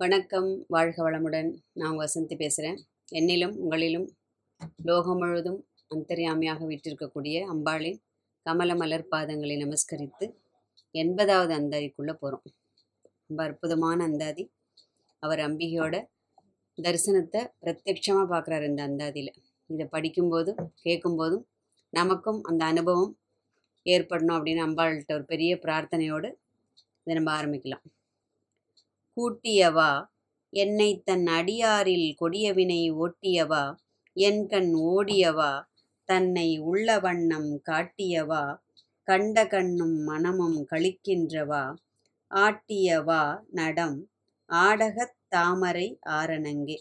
வணக்கம் வாழ்க வளமுடன். நான் வசந்தி பேசுகிறேன். என்னிலும் உங்களிலும் லோகம் முழுவதும் அந்தர்யாமியாக வீற்றிருக்கக்கூடிய அம்பாளின் கமல மலர் பாதங்களை நமஸ்கரித்து எண்பதாவது அந்தாதிக்குள்ளே போகிறோம். ரொம்ப அற்புதமான அந்தாதி. அவர் அம்பிகையோட தரிசனத்தை பிரத்யட்சமாக பார்க்குறாரு இந்த அந்தாதியில். இதை படிக்கும்போதும் கேட்கும்போதும் நமக்கும் அந்த அனுபவம் ஏற்படணும் அப்படின்னு அம்பாள்கிட்ட ஒரு பெரிய பிரார்த்தனையோடு இதை நம்ம ஆரம்பிக்கலாம். கூட்டியவா? என்னை தன் அடியாரில் கொடியவினை ஓட்டியவா? என் கண் ஓடியவா? தன்னை உள்ள வண்ணம் காட்டியவா? கண்ட கண்ணும் மனமும் கழிக்கின்றவா ஆட்டியவா நடம்? ஆடகத் தாமரை ஆரணங்கே.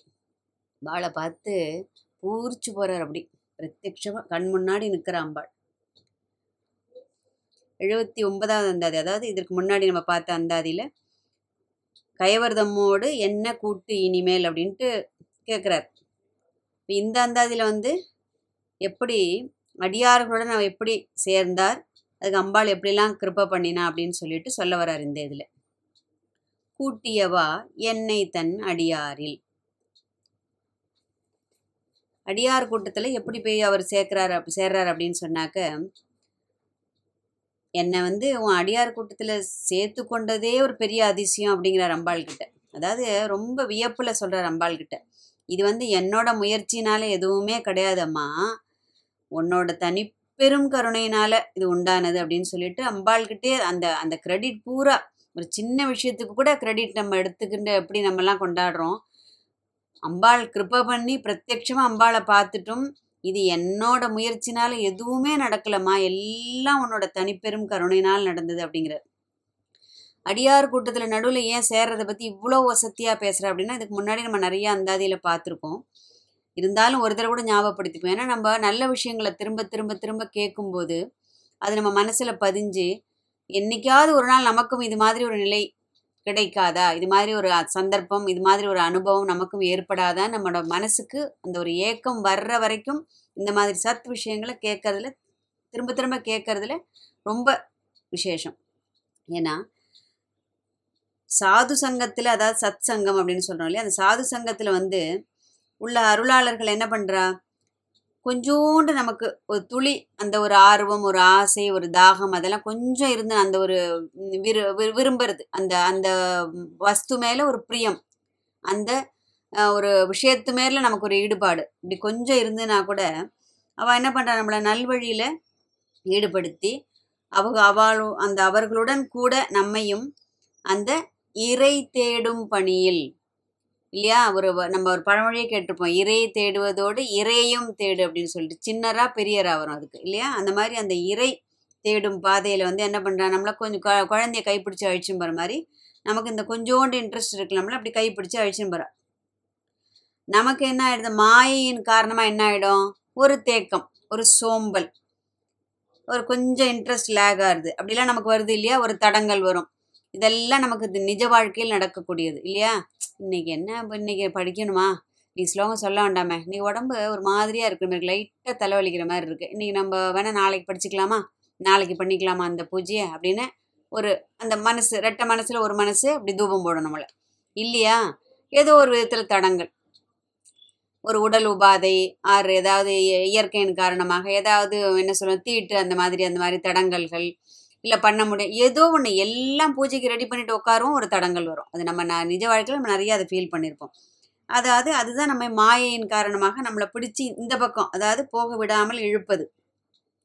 வாளை பார்த்து பூரிச்சு போறார் அப்படி. பிரத்யட்சமாக கண் முன்னாடி நிற்கிறாம்பாள் எழுபத்தி ஒன்பதாவது அந்தாதி. அதாவது இதற்கு முன்னாடி நம்ம பார்த்த அந்தாதியில் கயவர்தம்மோடு என்ன கூட்டு இனிமேல் அப்படின்ட்டு கேட்குறார். இப்போ இந்த அந்தாதியில் வந்து எப்படி அடியார்களுடன் அவர் எப்படி சேர்ந்தார் அதுக்கு அம்பாள் எப்படிலாம் கிருப்ப பண்ணினா அப்படின்னு சொல்லிட்டு சொல்ல வர்றார் இந்த இதில். கூட்டியவா என்னை தன் அடியாரில். அடியார் கூட்டத்தில் எப்படி போய் அவர் சேர்க்கிறார் அப் சேர்றார் அப்படின்னு சொன்னாக்க என்னை வந்து உன் அடியார் கூட்டத்தில் சேர்த்து கொண்டதே ஒரு பெரிய அதிசயம் அப்படிங்கிறார் அம்பாள் கிட்ட. அதாவது ரொம்ப வியப்பில் சொல்கிறார் அம்பாள் கிட்ட. இது வந்து என்னோட முயற்சினால எதுவுமே கிடையாதம்மா. உன்னோட தனிப்பெரும் கருணையினால இது உண்டானது அப்படின்னு சொல்லிட்டு அம்பாள்கிட்டே அந்த அந்த கிரெடிட் பூரா ஒரு சின்ன விஷயத்துக்கு கூட கிரெடிட் நம்ம எடுத்துக்கிட்டு எப்படி நம்மலாம் கொண்டாடுறோம். அம்பாள் கிருப்ப பண்ணி பிரத்யட்சமாக அம்பாளை பார்த்துட்டும் இது என்னோட முயற்சினால எதுவுமே நடக்கலம்மா. எல்லாம் உன்னோட தனிப்பெரும் கருணையினால் நடந்தது அப்படிங்கிற. அடியார் கூட்டத்தில் நடுவில் ஏன் சேர்றதை பற்றி இவ்வளோ வசதியாக பேசுகிற அப்படின்னா இதுக்கு முன்னாடி நம்ம நிறைய அந்தாதியில் பார்த்துருக்கோம் இருந்தாலும் ஒரு தடவை கூட ஞாபகப்படுத்திப்போம். ஏன்னா நம்ம நல்ல விஷயங்களை திரும்ப திரும்ப திரும்ப கேட்கும்போது அது நம்ம மனசில் பதிஞ்சு என்றைக்காவது ஒரு நாள் நமக்கும் இது மாதிரி ஒரு நிலை கிடைக்காதா? இது மாதிரி ஒரு சந்தர்ப்பம் இது மாதிரி ஒரு அனுபவம் நமக்கும் ஏற்படாதா? நம்மளோட மனசுக்கு அந்த ஒரு ஏக்கம் வர்ற வரைக்கும் இந்த மாதிரி சத் விஷயங்களை கேட்கறதுல திரும்ப திரும்ப கேட்கறதுல ரொம்ப விசேஷம். ஏன்னா சாது சங்கத்தில் அதாவது சத் சங்கம் அப்படின்னு சொல்கிறோம் இல்லையா? அந்த சாது சங்கத்தில் வந்து உள்ள அருளாளர்கள் என்ன பண்ணுறா கொஞ்சோண்டு நமக்கு ஒரு துளி அந்த ஒரு ஆர்வம் ஒரு ஆசை ஒரு தாகம் அதெல்லாம் கொஞ்சம் இருந்து அந்த ஒரு விரு விரும்புறது. அந்த அந்த வஸ்து மேலே ஒரு பிரியம். அந்த ஒரு விஷயத்து மேலே நமக்கு ஒரு ஈடுபாடு. இப்படி கொஞ்சம் இருந்துன்னா கூட அவள் என்ன பண்ணுறா நம்மளை நல்வழியில் ஈடுபடுத்தி அவங்க அவளும் அந்த அவர்களுடன் கூட நம்மையும் அந்த இறை தேடும் பணியில் இல்லையா? ஒரு நம்ம ஒரு பழமொழியே கேட்டிருப்போம். இறை தேடுவதோடு இறையும் தேடு அப்படின்னு சொல்லிட்டு சின்னரா பெரியரா வரும் அதுக்கு இல்லையா? அந்த மாதிரி அந்த இறை தேடும் பாதையில் வந்து என்ன பண்ணுறா நம்மள கொஞ்சம் கு குழந்தைய கைப்பிடிச்சி அழிச்சுன்னு போகிற மாதிரி நமக்கு இந்த கொஞ்சோண்டு இன்ட்ரெஸ்ட் இருக்கு நம்மள அப்படி கைப்பிடிச்சி அழிச்சுன்னு போகிறா நமக்கு என்ன ஆகிடுது மாயையின் காரணமாக என்ன ஆகிடும் ஒரு தேக்கம் ஒரு சோம்பல் ஒரு கொஞ்சம் இன்ட்ரெஸ்ட் லேக் ஆகுது. அப்படிலாம் நமக்கு வருது இல்லையா? ஒரு தடங்கள் வரும். இதெல்லாம் நமக்கு நிஜ வாழ்க்கையில் நடக்கக்கூடியது இல்லையா? இன்னைக்கு என்ன இன்னைக்கு படிக்கணுமா? நீ ஸ்லோகம் சொல்ல வேண்டாமே. நீ உடம்பு ஒரு மாதிரியாக இருக்கிற மாதிரி லைட்டாக தலைவலிக்கிற மாதிரி இருக்குது இன்றைக்கி நம்ம வேணால் நாளைக்கு படிச்சுக்கலாமா? நாளைக்கு பண்ணிக்கலாமா அந்த பூஜையை அப்படின்னு ஒரு அந்த மனசு ரெட்டை மனசில் ஒரு மனசு அப்படி தூபம் போடும் நம்மளை. இல்லையா? ஏதோ ஒரு விதத்தில் தடங்கள். ஒரு உடல் உபாதை ஆறு ஏதாவது இயற்கையின் காரணமாக ஏதாவது என்ன சொல்லுவோம் தீட்டு அந்த மாதிரி அந்த மாதிரி தடங்கல்கள். இல்லை பண்ண முடியும். ஏதோ ஒன்று எல்லாம் பூஜைக்கு ரெடி பண்ணிட்டு உட்காரும் ஒரு தடங்கள் வரும். அது நம்ம நான் நிஜ வாழ்க்கையில் நம்ம நிறைய அதை ஃபீல் பண்ணியிருப்போம் அதாவது அதுதான் நம்ம மாயையின் காரணமாக நம்மளை பிடிச்சி இந்த பக்கம் அதாவது போக விடாமல் இழுப்பது.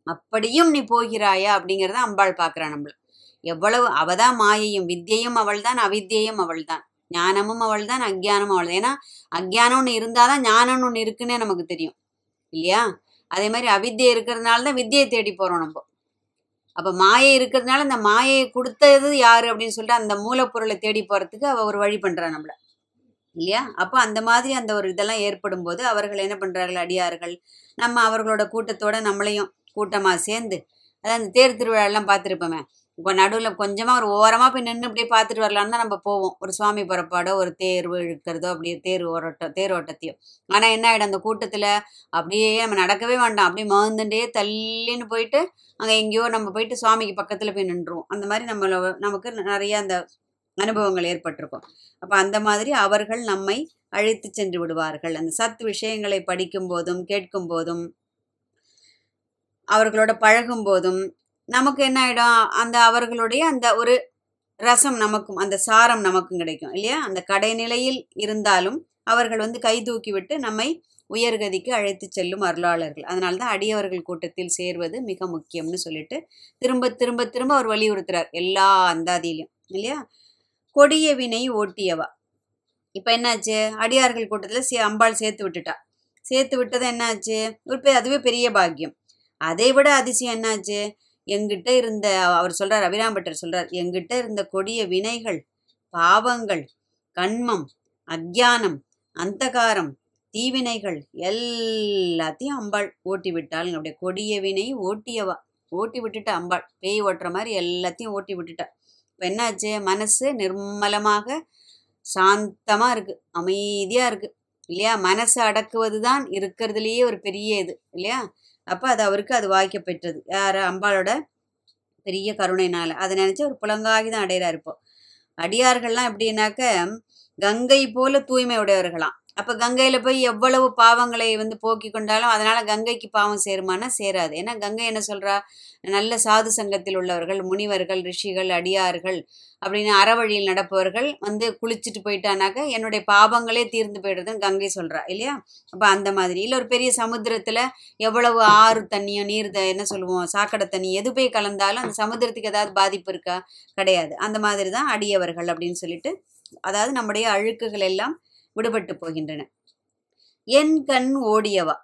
அப்படியும் நீ போகிறாயா? அப்படிங்கிறத அம்பாள் பார்க்குறா நம்மள. எவ்வளவு அவ தான் மாயையும் வித்தியையும் அவள் தான் அவித்தியையும் அவள் தான் ஞானமும் அவள் தான் அக்ஞானமும் அவள் ஏன்னா அக்ஞானம்னு ஒன்று இருந்தால் தான் ஞானம்னு ஒன்று இருக்குன்னே நமக்கு தெரியும். இல்லையா? அதே மாதிரி அவித்தியை இருக்கிறதுனால தான் வித்தியை தேடி போகிறோம் நம்ம. அப்போ மாயை இருக்கிறதுனால அந்த மாயையை கொடுத்தது யார் அப்படின்னு சொல்லிட்டு அந்த மூலப்பொருளை தேடி போகிறதுக்கு அவள் ஒரு வழி பண்ணுறா நம்மளை. இல்லையா? அப்போ அந்த மாதிரி அந்த ஒரு இதெல்லாம் ஏற்படும் போது அவர்கள் என்ன பண்ணுறார்கள் அடியார்கள். நம்ம அவர்களோட கூட்டத்தோட நம்மளையும் கூட்டமாக சேர்ந்து அதாவது அந்த தேர் திருவிழாலாம் பார்த்துருப்போமே இப்போ நடுவில் கொஞ்சமாக ஒரு ஓரமாக போய் நின்று அப்படியே பார்த்துட்டு வரலான்னு தான் நம்ம போவோம். ஒரு சுவாமி புறப்பாடோ ஒரு தேர் இழுக்கிறதோ அப்படியே தேர் ஓரட்டம் தேர் ஓட்டத்தையோ. ஆனால் என்ன ஆகிடும் அந்த கூட்டத்தில் அப்படியே நம்ம நடக்கவே வேண்டாம். அப்படியே மகுந்துட்டே தள்ளின்னு போயிட்டு அங்கே எங்கேயோ நம்ம போயிட்டு சுவாமிக்கு பக்கத்தில் போய் நின்றுவோம் அந்த மாதிரி நம்மளை நமக்கு நிறைய அந்த அனுபவங்கள் ஏற்பட்டிருக்கும். அப்போ அந்த மாதிரி அவர்கள் நம்மை அழைத்து சென்று விடுவார்கள். அந்த சத் விஷயங்களை படிக்கும் போதும் கேட்கும் போதும் அவர்களோட பழகும் போதும் நமக்கு என்ன ஆயிடும்? அந்த அவர்களுடைய அந்த ஒரு ரசம் நமக்கும் அந்த சாரம் நமக்கும் கிடைக்கும் இல்லையா? அந்த கடைநிலையில் இருந்தாலும் அவர்கள் வந்து கை தூக்கி விட்டு நம்மை உயர்கதிக்கு அழைத்து செல்லும் அருளாளர்கள். அதனால தான் அடியவர்கள் கூட்டத்தில் சேர்வது மிக முக்கியம்னு சொல்லிட்டு திரும்ப திரும்ப திரும்ப அவர் வலியுறுத்துறார் எல்லா அந்தாதியிலையும் இல்லையா? கொடிய வினை ஓட்டியவா. இப்போ என்னாச்சு? அடியார்கள் கூட்டத்தில் சே அம்பாள் சேர்த்து விட்டுட்டா. சேர்த்து விட்டது என்னாச்சு? ஒரு அதுவே பெரிய பாக்கியம். அதை விட அதிசயம் என்னாச்சு? எங்கிட்ட இருந்த அவர் சொல்றார் அபிராம்பட்டர் சொல்றார் எங்கிட்ட இருந்த கொடிய வினைகள் பாவங்கள் கண்மம் அக்ஞானம் அந்தகாரம் தீவினைகள் எல்லாத்தையும் அம்பாள் ஓட்டி விட்டாள் அப்படியே கொடிய வினை ஓட்டியவா ஓட்டி விட்டுட்டா அம்பாள். பேய் ஓட்டுற மாதிரி எல்லாத்தையும் ஓட்டி விட்டுட்டா இப்போ என்னாச்சு? மனசு நிர்மலமாக சாந்தமாக இருக்கு அமைதியாக இருக்கு இல்லையா? மனசை அடக்குவது தான் இருக்கிறதுலையே ஒரு பெரிய இது இல்லையா? அப்போ அது அவருக்கு அது வாய்க்கப்பெற்றது யார்? அம்பாளோட பெரிய கருணைனால அதை நினச்சி ஒரு புலங்காகி தான் அடையிறாரு இப்போ. அடியார்கள்லாம் எப்படின்னாக்க கங்கை போல தூய்மை உடையவர்களாம். அப்போ கங்கையில் போய் எவ்வளவு பாவங்களை வந்து போக்கி கொண்டாலும் அதனால் கங்கைக்கு பாவம் சேருமானா சேராது. ஏன்னா கங்கை என்ன சொல்கிறா நல்ல சாது சங்கத்தில் உள்ளவர்கள் முனிவர்கள் ரிஷிகள் அடியார்கள் அப்படின்னு அறவழியில் நடப்பவர்கள் வந்து குளிச்சுட்டு போயிட்டானாக்க என்னுடைய பாவங்களே தீர்ந்து போயிடுறதுன்னு கங்கை சொல்கிறா இல்லையா? அப்போ அந்த மாதிரி. இல்லை ஒரு பெரிய சமுத்திரத்தில் எவ்வளவு ஆறு தண்ணியோ நீர் த- என்ன சொல்லுவோம் சாக்கடை தண்ணி எது போய் கலந்தாலும் அந்த சமுத்திரத்துக்கு ஏதாவது பாதிப்பு இருக்கா? கிடையாது. அந்த மாதிரி தான் அடியவர்கள் அப்படின்னு சொல்லிட்டு அதாவது நம்முடைய அழுக்குகள் எல்லாம் விடுபட்டு போகின்றன. என் கண் ஓடியவா?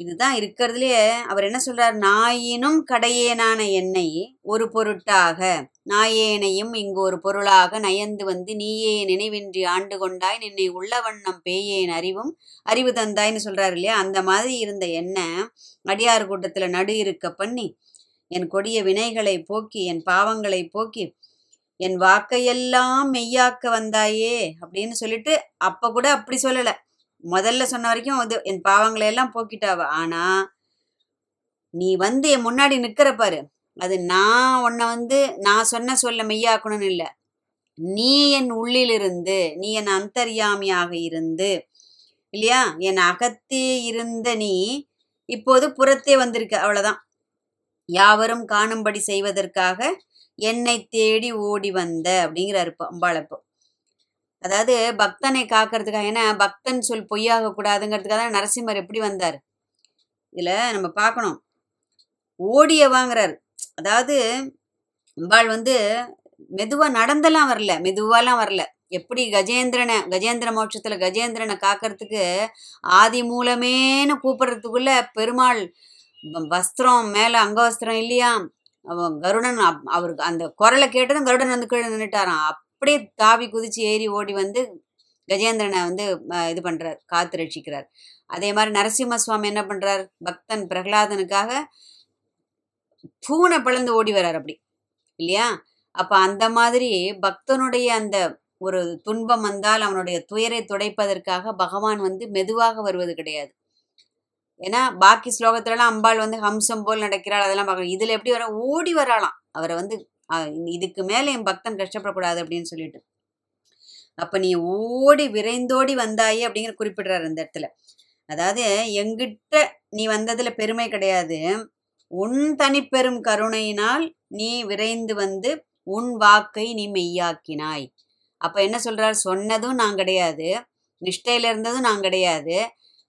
இதுதான் இருக்கிறதுலயே அவர் என்ன சொல்றார்? நாயினும் கடையேனான என்னை ஒரு பொருட்டாக நாயேனையும் இங்கு ஒரு பொருளாக நயந்து வந்து நீயே நினைவின்றி ஆண்டு கொண்டாய் நின்னை உள்ள வண்ணம் பேயேன் அறிவும் அறிவு தந்தாய்ன்னு சொல்றாரு இல்லையா? அந்த மாதிரி இருந்த என்ன அடியார் கூட்டத்துல நடு இருக்க பண்ணி என் கொடிய வினைகளை போக்கி என் பாவங்களை போக்கி என் வாக்கையெல்லாம் மெய்யாக்க வந்தாயே அப்படின்னு சொல்லிட்டு அப்ப கூட அப்படி சொல்லல. முதல்ல சொன்ன வரைக்கும் அது என் பாவங்களை எல்லாம் போக்கிட்டாவ. ஆனா நீ வந்து என் முன்னாடி நிக்கிற பாரு. அது நான் உன்னை வந்து நான் சொன்ன சொல்ல மெய்யாக்கணும்னு இல்லை. நீ என் உள்ளிலிருந்து நீ என் அந்தர்யாமியாக இருந்து இல்லையா? என் அகத்தே இருந்த நீ இப்போது புறத்தே வந்திருக்க. அவ்வளவுதான். யாவரும் காணும்படி செய்வதற்காக என்னை தேடி ஓடி வந்த அப்படிங்கிறாரு அம்பாளப்போ. அதாவது பக்தனை காக்கிறதுக்காக ஏன்னா பக்தன் சொல் பொய்யாக கூடாதுங்கிறதுக்காக தான் நரசிம்மர் எப்படி வந்தார்? இதில் நம்ம பார்க்கணும். ஓடிய வாங்குறாரு அதாவது அம்பாள் வந்து மெதுவாக நடந்தெல்லாம் வரல மெதுவாலாம் வரல. எப்படி கஜேந்திரனை கஜேந்திர மோட்சத்தில் கஜேந்திரனை காக்கிறதுக்கு ஆதி மூலமேன்னு கூப்பிடுறதுக்குள்ள பெருமாள் வ- வஸ்திரம் மேலே அங்கவஸ்திரம் இல்லையா அவன் கருடன் அப்- அவருக்கு அந்த குரலை கேட்டதும் கருடன் வந்து கீழே நின்னுட்டாராம். அப்படியே தாவி குதிச்சு ஏறி ஓடி வந்து கஜேந்திரனை வந்து இது பண்றார் காத்து ரட்சிக்கிறார். அதே மாதிரி நரசிம்ம சுவாமி என்ன பண்றார்? பக்தன் பிரகலாதனுக்காக பூனை பிளந்து ஓடி வர்றார் அப்படி. இல்லையா? அப்ப அந்த மாதிரி பக்தனுடைய அந்த ஒரு துன்பம் வந்தால் அவனுடைய துயரை துடைப்பதற்காக பகவான் வந்து மெதுவாக வருவது கிடையாது. ஏன்னா பாக்கி ஸ்லோகத்துலலாம் அம்பாள் வந்து ஹம்சம் போல் நடக்கிறாள் அதெல்லாம் பார்க்கணும் இதுல எப்படி வர ஓடி வராளாம். அவரை வந்து இதுக்கு மேல என் பக்தன் கஷ்டப்படக்கூடாது அப்படின்னு சொல்லிட்டு. அப்ப நீ ஓடி விரைந்தோடி வந்தாயே அப்படிங்கிற குறிப்பிடுறாரு அந்த இடத்துல. அதாவது எங்கிட்ட நீ வந்ததுல பெருமை கிடையாது. உன் தனிப்பெரும் கருணையினால் நீ விரைந்து வந்து உன் வாக்கை நீ மெய்யாக்கினாய். அப்ப என்ன சொல்றார்? சொன்னதும் நான் கிடையாது. நிஷ்டையில இருந்ததும் நான் கிடையாது.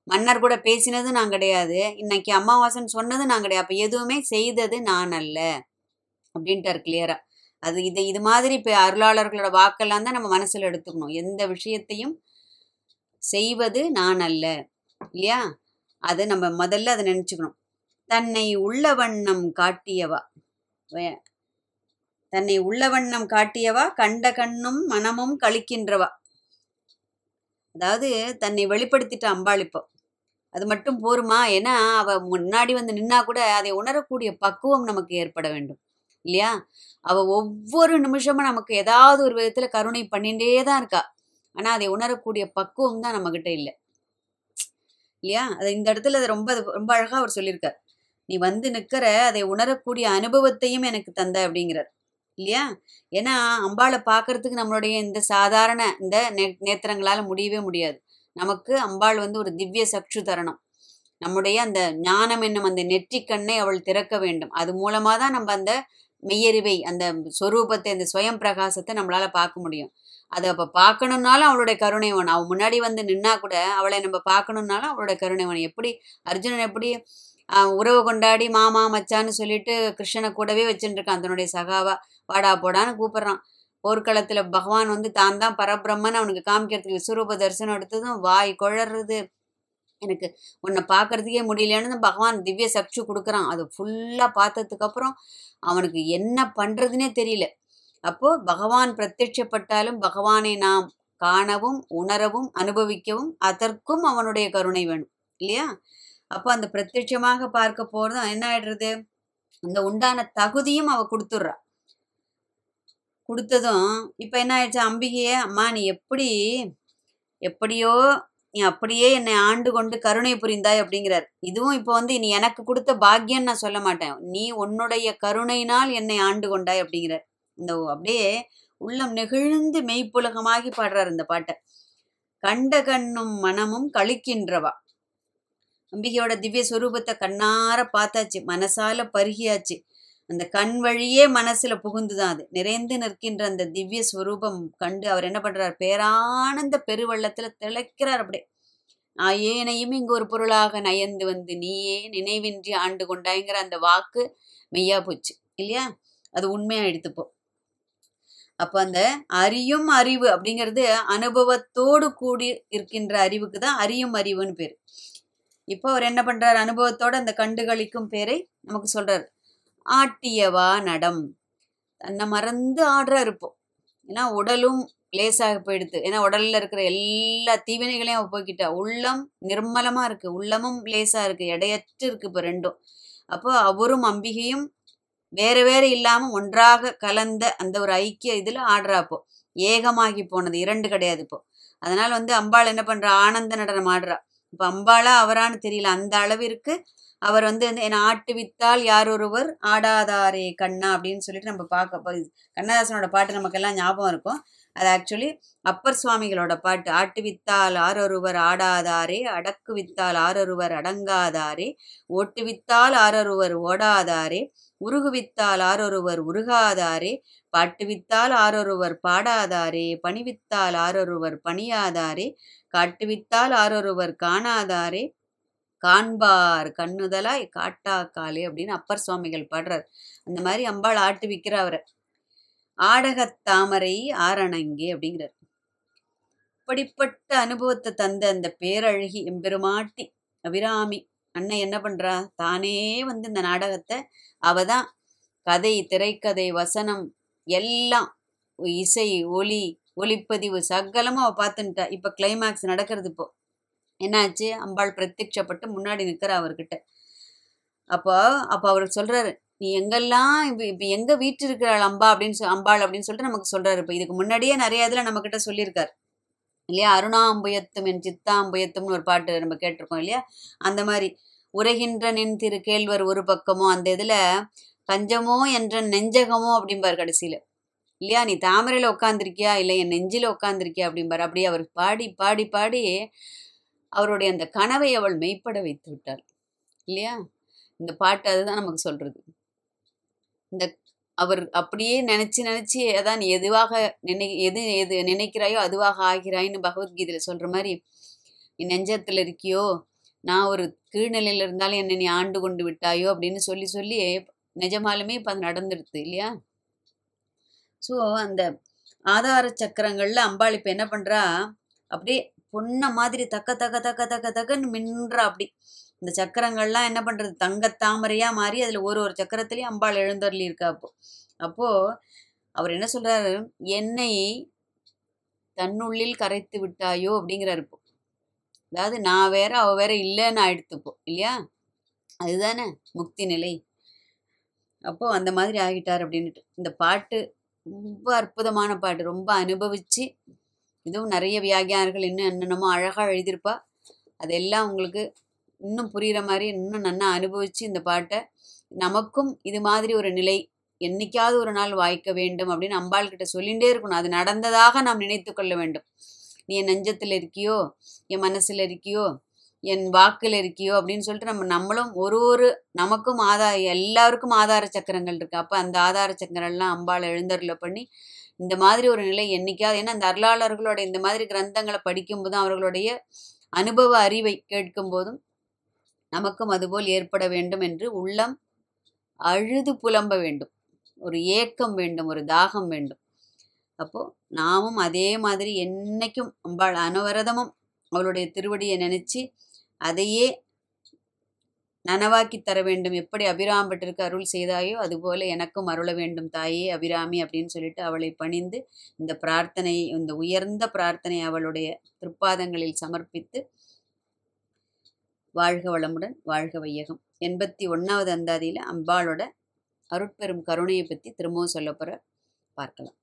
மன்னர் கூட பேசினதும் நான் கிடையாது. இன்னைக்கு அமாவாசைன்னு சொன்னதும் நான் கிடையாது. அப்போ எதுவுமே செய்தது நான் அல்ல. அப்படின்ட்டார் கிளியரா அது இது இது மாதிரி இப்போ அருளாளர்களோட வாக்கெல்லாம் தான் நம்ம மனசில் எடுத்துக்கணும். எந்த விஷயத்தையும் செய்வது நான் அல்ல. இல்லையா? அது நம்ம முதல்ல அதை நினச்சிக்கணும். தன்னை உள்ள வண்ணம் காட்டியவா? வே- தன்னை உள்ள வண்ணம் காட்டியவா? கண்ட கண்ணும் மனமும் கழிக்கின்றவா? அதாவது தன்னை வெளிப்படுத்திட்ட அம்பாள் இப்போ. அது மட்டும் போருமா? ஏன்னா அவ முன்னாடி வந்து நின்னா கூட அதை உணரக்கூடிய பக்குவம் நமக்கு ஏற்பட வேண்டும். இல்லையா? அவ ஒவ்வொரு நிமிஷமும் நமக்கு ஏதாவது ஒரு விதத்துல கருணை பண்ணிட்டே தான் இருக்கா. ஆனா அதை உணரக்கூடிய பக்குவம் தான் நம்ம கிட்ட இல்லை. இல்லையா? அது இந்த இடத்துல அது ரொம்ப ரொம்ப அழகா அவர் சொல்லியிருக்கார். நீ வந்து நிக்கிற அதை உணரக்கூடிய அனுபவத்தையும் எனக்கு தந்த அப்படிங்கிறார். இல்லையா? ஏன்னா அம்பாளை பார்க்கறதுக்கு நம்மளுடைய இந்த சாதாரண இந்த நே நேத்திரங்களால் முடியவே முடியாது. நமக்கு அம்பாள் வந்து ஒரு திவ்ய சக்ஷு தரணும். நம்முடைய அந்த ஞானம் என்னும் அந்த நெற்றிக்கண்ணை அவள் திறக்க வேண்டும். அது மூலமாக தான் நம்ம அந்த மெய்யறிவை அந்த சொரூபத்தை அந்த சுயம் பிரகாசத்தை நம்மளால பார்க்க முடியும். அதை அப்போ பார்க்கணுன்னாலும் அவளுடைய கருணை வேணும் அவள் முன்னாடி வந்து நின்னா கூட அவளை நம்ம பார்க்கணுன்னாலும் அவளுடைய கருணை வேணும் எப்படி? அர்ஜுனன் எப்படி உறவு கொண்டாடி மாமா மச்சான்னு சொல்லிட்டு கிருஷ்ணனை கூடவே வச்சுட்டு இருக்கான். தன்னுடைய சகாவா வாடா போடான்னு கூப்பிடுறான். போர்க்களத்தில் பகவான் வந்து தான் தான் பரபிரம்மன் அவனுக்கு காமிக்கிறதுக்கு விஸ்வரூப தரிசனம் எடுத்ததும் வாய் குழறது. எனக்கு உன்னை பார்க்கறதுக்கே முடியலன்னு பகவான் திவ்ய சக்ஷு கொடுக்குறான். அது ஃபுல்லாக பார்த்ததுக்கு அப்புறம் அவனுக்கு என்ன பண்ணுறதுனே தெரியல. அப்போது பகவான் பிரத்யட்சப்பட்டாலும் பகவானை நாம் காணவும் உணரவும் அனுபவிக்கவும் அதற்கும் அவனுடைய கருணை வேணும். இல்லையா? அப்போ அந்த பிரத்யட்சமாக பார்க்க போகிறதும் என்ன ஆயிடுறது? அந்த உண்டான தகுதியும் அவள் கொடுத்துட்றா. கொடுத்ததும் இப்போ என்ன ஆயிடுச்சு? அம்பிகையே அம்மா நீ எப்படி எப்படியோ நீ அப்படியே என்னை ஆண்டு கொண்டு கருணை புரிந்தாய் அப்படிங்கிறார். இதுவும் இப்போ வந்து நீ எனக்கு கொடுத்த பாக்கியம்னு நான் சொல்ல மாட்டேன். நீ உன்னுடைய கருணையினால் என்னை ஆண்டு கொண்டாய் அப்படிங்கிறார். இந்த அப்படியே உள்ளம் நெகிழ்ந்து மெய்ப்புலகமாகி பாடுறார் இந்த பாட்டை. கண்ட கண்ணும் மனமும் கழிக்கின்றவா அம்பிகையோட திவ்ய சுரூபத்தை கண்ணார பார்த்தாச்சு. மனசால பருகியாச்சு. அந்த கண் வழியே மனசுல புகுந்துதான் அது. நிறைந்து நிற்கின்ற அந்த திவ்ய ஸ்வரூபம் கண்டு அவர் என்ன பண்றார்? பேரானந்த பெருவள்ளத்தில் திளைக்கிறார் அப்படியே. நாயேனையும் இங்கு ஒரு பொருளாக நயந்து வந்து நீயே நினைவின்றி ஆண்டு கொண்டாய்ங்கிற அந்த வாக்கு மெய்யா போச்சு இல்லையா? அது உண்மையா எடுத்துப்போம். அப்ப அந்த அறியும் அறிவு அப்படிங்கிறது அனுபவத்தோடு கூடி இருக்கின்ற அறிவுக்கு தான் அறியும் அறிவுன்னு பேர். இப்போ அவர் என்ன பண்றார்? அனுபவத்தோட அந்த கண்டுகளிக்கும் பேரை நமக்கு சொல்கிறார் ஆட்டியவா நடம். தன்னை மறந்து ஆடுறா இப்போ ஏன்னா உடலும் லேசாக போயிடுது. ஏன்னா உடல்ல இருக்கிற எல்லா தீவினைகளையும் அவள் போய்கிட்டா உள்ளம் நிர்மலமா இருக்கு. உள்ளமும் லேசா இருக்கு. எடையற்று இருக்கு இப்போ ரெண்டும். அப்போ அவரும் அம்பிகையும் வேற வேற இல்லாம ஒன்றாக கலந்த அந்த ஒரு ஐக்கிய இதுல ஆடுறா இப்போ. ஏகமாகி போனது. இரண்டு கிடையாது இப்போ. அதனால வந்து அம்பாள் என்ன பண்றா? ஆனந்த நடனம் ஆடுறா. இப்போ அம்பாளா அவரான்னு தெரியல. அந்த அளவிற்கு அவர் வந்து வந்து ஆட்டு வித்தால் யார் ஒருவர் ஆடாதாரே கண்ணா? அப்படின்னு சொல்லிட்டு நம்ம பார்க்க கண்ணதாசனோட பாட்டு நமக்கெல்லாம் ஞாபகம் இருக்கும். அது ஆக்சுவலி அப்பர் சுவாமிகளோட பாட்டு ஆட்டு வித்தால் ஆரொருவர் ஆடாதாரே அடக்கு வித்தால் ஆரொருவர் அடங்காதாரே ஓட்டு வித்தால் ஆரொருவர் ஓடாதாரே உருகு வித்தால் ஆரொருவர் உருகாதாரே பாட்டு வித்தால் ஆரொருவர் பாடாதாரே பணிவித்தால் ஆரொருவர் பணியாதாரே காட்டு வித்தால் ஆரொருவர் காணாதாரே காண்பார் கண்ணுதலாய் காட்டா காலே அப்படின்னு அப்பர் சுவாமிகள் பாடுறார். அந்த மாதிரி அம்பாள் ஆட்டு விற்கிற அவரை. ஆடகத்தாமரை ஆரணங்கே அப்படிங்கிறார். இப்படிப்பட்ட அனுபவத்தை தந்த அந்த பேரழகி எம்பெருமாட்டி அபிராமி அண்ணன் என்ன பண்றா? தானே வந்து இந்த நாடகத்தை அவ தான் கதை திரைக்கதை வசனம் எல்லாம் இசை ஒலி ஒளிப்பதிவு சகலமும் அவ பார்த்துட்டா இப்ப கிளைமேக்ஸ் நடக்கிறது இப்போ. என்னாச்சு? அம்பாள் பிரத்யட்சப்பட்டு முன்னாடி நிற்கிற அவர்கிட்ட. அப்போ அப்போ அவர் சொல்றாரு நீ எங்கெல்லாம் இப்ப இப்ப எங்க வீட்டு இருக்கிறாள் அம்பா? அப்படின்னு சொல் அம்பாள் அப்படின்னு சொல்லிட்டு நமக்கு சொல்றாரு. இப்போ இதுக்கு முன்னாடியே நிறைய இதுல நம்ம கிட்ட சொல்லியிருக்காரு. இல்லையா? அருணாம்புயத்தும் என் சித்தாம்புயத்தும்னு ஒரு பாட்டு நம்ம கேட்டிருக்கோம் இல்லையா? அந்த மாதிரி உரைகின்ற நின் திரு கேழ்வர் ஒரு பக்கமோ? அந்த இதுல பஞ்சமோ என்ற நெஞ்சகமோ? அப்படிம்பார் கடைசியில. இல்லையா? நீ தாமரையில உட்காந்துருக்கியா இல்லை என் நெஞ்சில உட்காந்துருக்கியா அப்படிம்பார். அப்படியே அவர் பாடி பாடி பாடி அவருடைய அந்த கனவை அவள் மெய்ப்பட வைத்து விட்டாள். இல்லையா? இந்த பாட்டு அதுதான் நமக்கு சொல்றது. இந்த அவர் அப்படியே நினைச்சு நினைச்சு அதான் நீ எதுவாக நினை எது எது நினைக்கிறாயோ அதுவாக ஆகிறாயின்னு பகவத்கீதையில சொல்ற மாதிரி நீ நெஞ்சத்துல இருக்கியோ? நான் ஒரு கீழ்நிலையில இருந்தாலும் என்னை நீ ஆண்டு கொண்டு விட்டாயோ? அப்படின்னு சொல்லி சொல்லி நிஜமாலுமே இப்போ அது நடந்துடுது இல்லையா? ஸோ அந்த ஆதார சக்கரங்கள்ல அம்பாள் இப்போ என்ன பண்றா? அப்படியே பொண்ணை மாதிரி தக்க தக்க தக்க தக்க தக்கன்னு மின்றா அப்படி. இந்த சக்கரங்கள்லாம் என்ன பண்றது? தங்க தாமரையா மாறி அதுல ஒரு ஒரு சக்கரத்திலயும் அம்பாள் எழுந்தருளி இருக்கா அப்போ. அப்போ அவர் என்ன சொல்றாரு? என்னை தன்னுள்ளில் கரைத்து விட்டாயோ? அப்படிங்கிறாரு இப்போ. அதாவது நான் வேற அவ வேற இல்லைன்னு ஆயிடுத்துப்போ இல்லையா? அதுதானே முக்தி நிலை. அப்போ அந்த மாதிரி ஆகிட்டார் அப்படின்ட்டு இந்த பாட்டு ரொம்ப அற்புதமான பாட்டு. ரொம்ப அனுபவிச்சு இதுவும் நிறைய வியாகியானர்கள் இன்னும் என்னென்னமோ அழகாக எழுதியிருப்பா. அதெல்லாம் உங்களுக்கு இன்னும் புரிகிற மாதிரி இன்னும் நல்லா அனுபவித்து இந்த பாட்டை நமக்கும் இது மாதிரி ஒரு நிலை என்னைக்காவது ஒரு நாள் வாய்க்க வேண்டும் அப்படின்னு அம்பாள் கிட்ட சொல்லிகிட்டே இருக்கணும். அது நடந்ததாக நாம் நினைத்து கொள்ள வேண்டும். நீ என் நெஞ்சத்தில் இருக்கியோ என் மனசில் இருக்கியோ என் வாக்கில் இருக்கியோ அப்படின்னு சொல்லிட்டு நம்ம நம்மளும் ஒரு ஒரு நமக்கும் ஆதார எல்லாருக்கும் ஆதார சக்கரங்கள் இருக்குது அப்போ அந்த ஆதார சக்கரம்லாம் அம்பாள் எழுந்தருளை பண்ணி இந்த மாதிரி ஒரு நிலை என்னைக்காவது ஏன்னா அந்த அருளாளர்களோட இந்த மாதிரி கிரந்தங்களை படிக்கும்போதும் அவர்களுடைய அனுபவ அறிவை கேட்கும் போதும் நமக்கும் அதுபோல் ஏற்பட வேண்டும் என்று உள்ளம் அழுது புலம்ப வேண்டும். ஒரு ஏக்கம் வேண்டும் ஒரு தாகம் வேண்டும். அப்போது நாமும் அதே மாதிரி என்னைக்கும் அம்பாள் அனவரதமும் அவளுடைய திருவடியை நினச்சி அதையே நனவாக்கி தர வேண்டும். எப்படி அபிராம்பட்டிற்கு அருள் செய்தாயோ அதுபோல எனக்கும் அருள வேண்டும். தாயே அபிராமி அப்படின்னு சொல்லிட்டு அவளை பணிந்து இந்த பிரார்த்தனை இந்த உயர்ந்த பிரார்த்தனை அவளுடைய திருப்பாதங்களில் சமர்ப்பித்து வாழ்க வளமுடன் வாழ்க வையகம். எண்பத்தி ஒன்றாவது அந்தாதியில் அம்பாளோட அருட்பெரும் கருணையை பற்றி திரும்பவும் சொல்ல போகிற பார்க்கலாம்.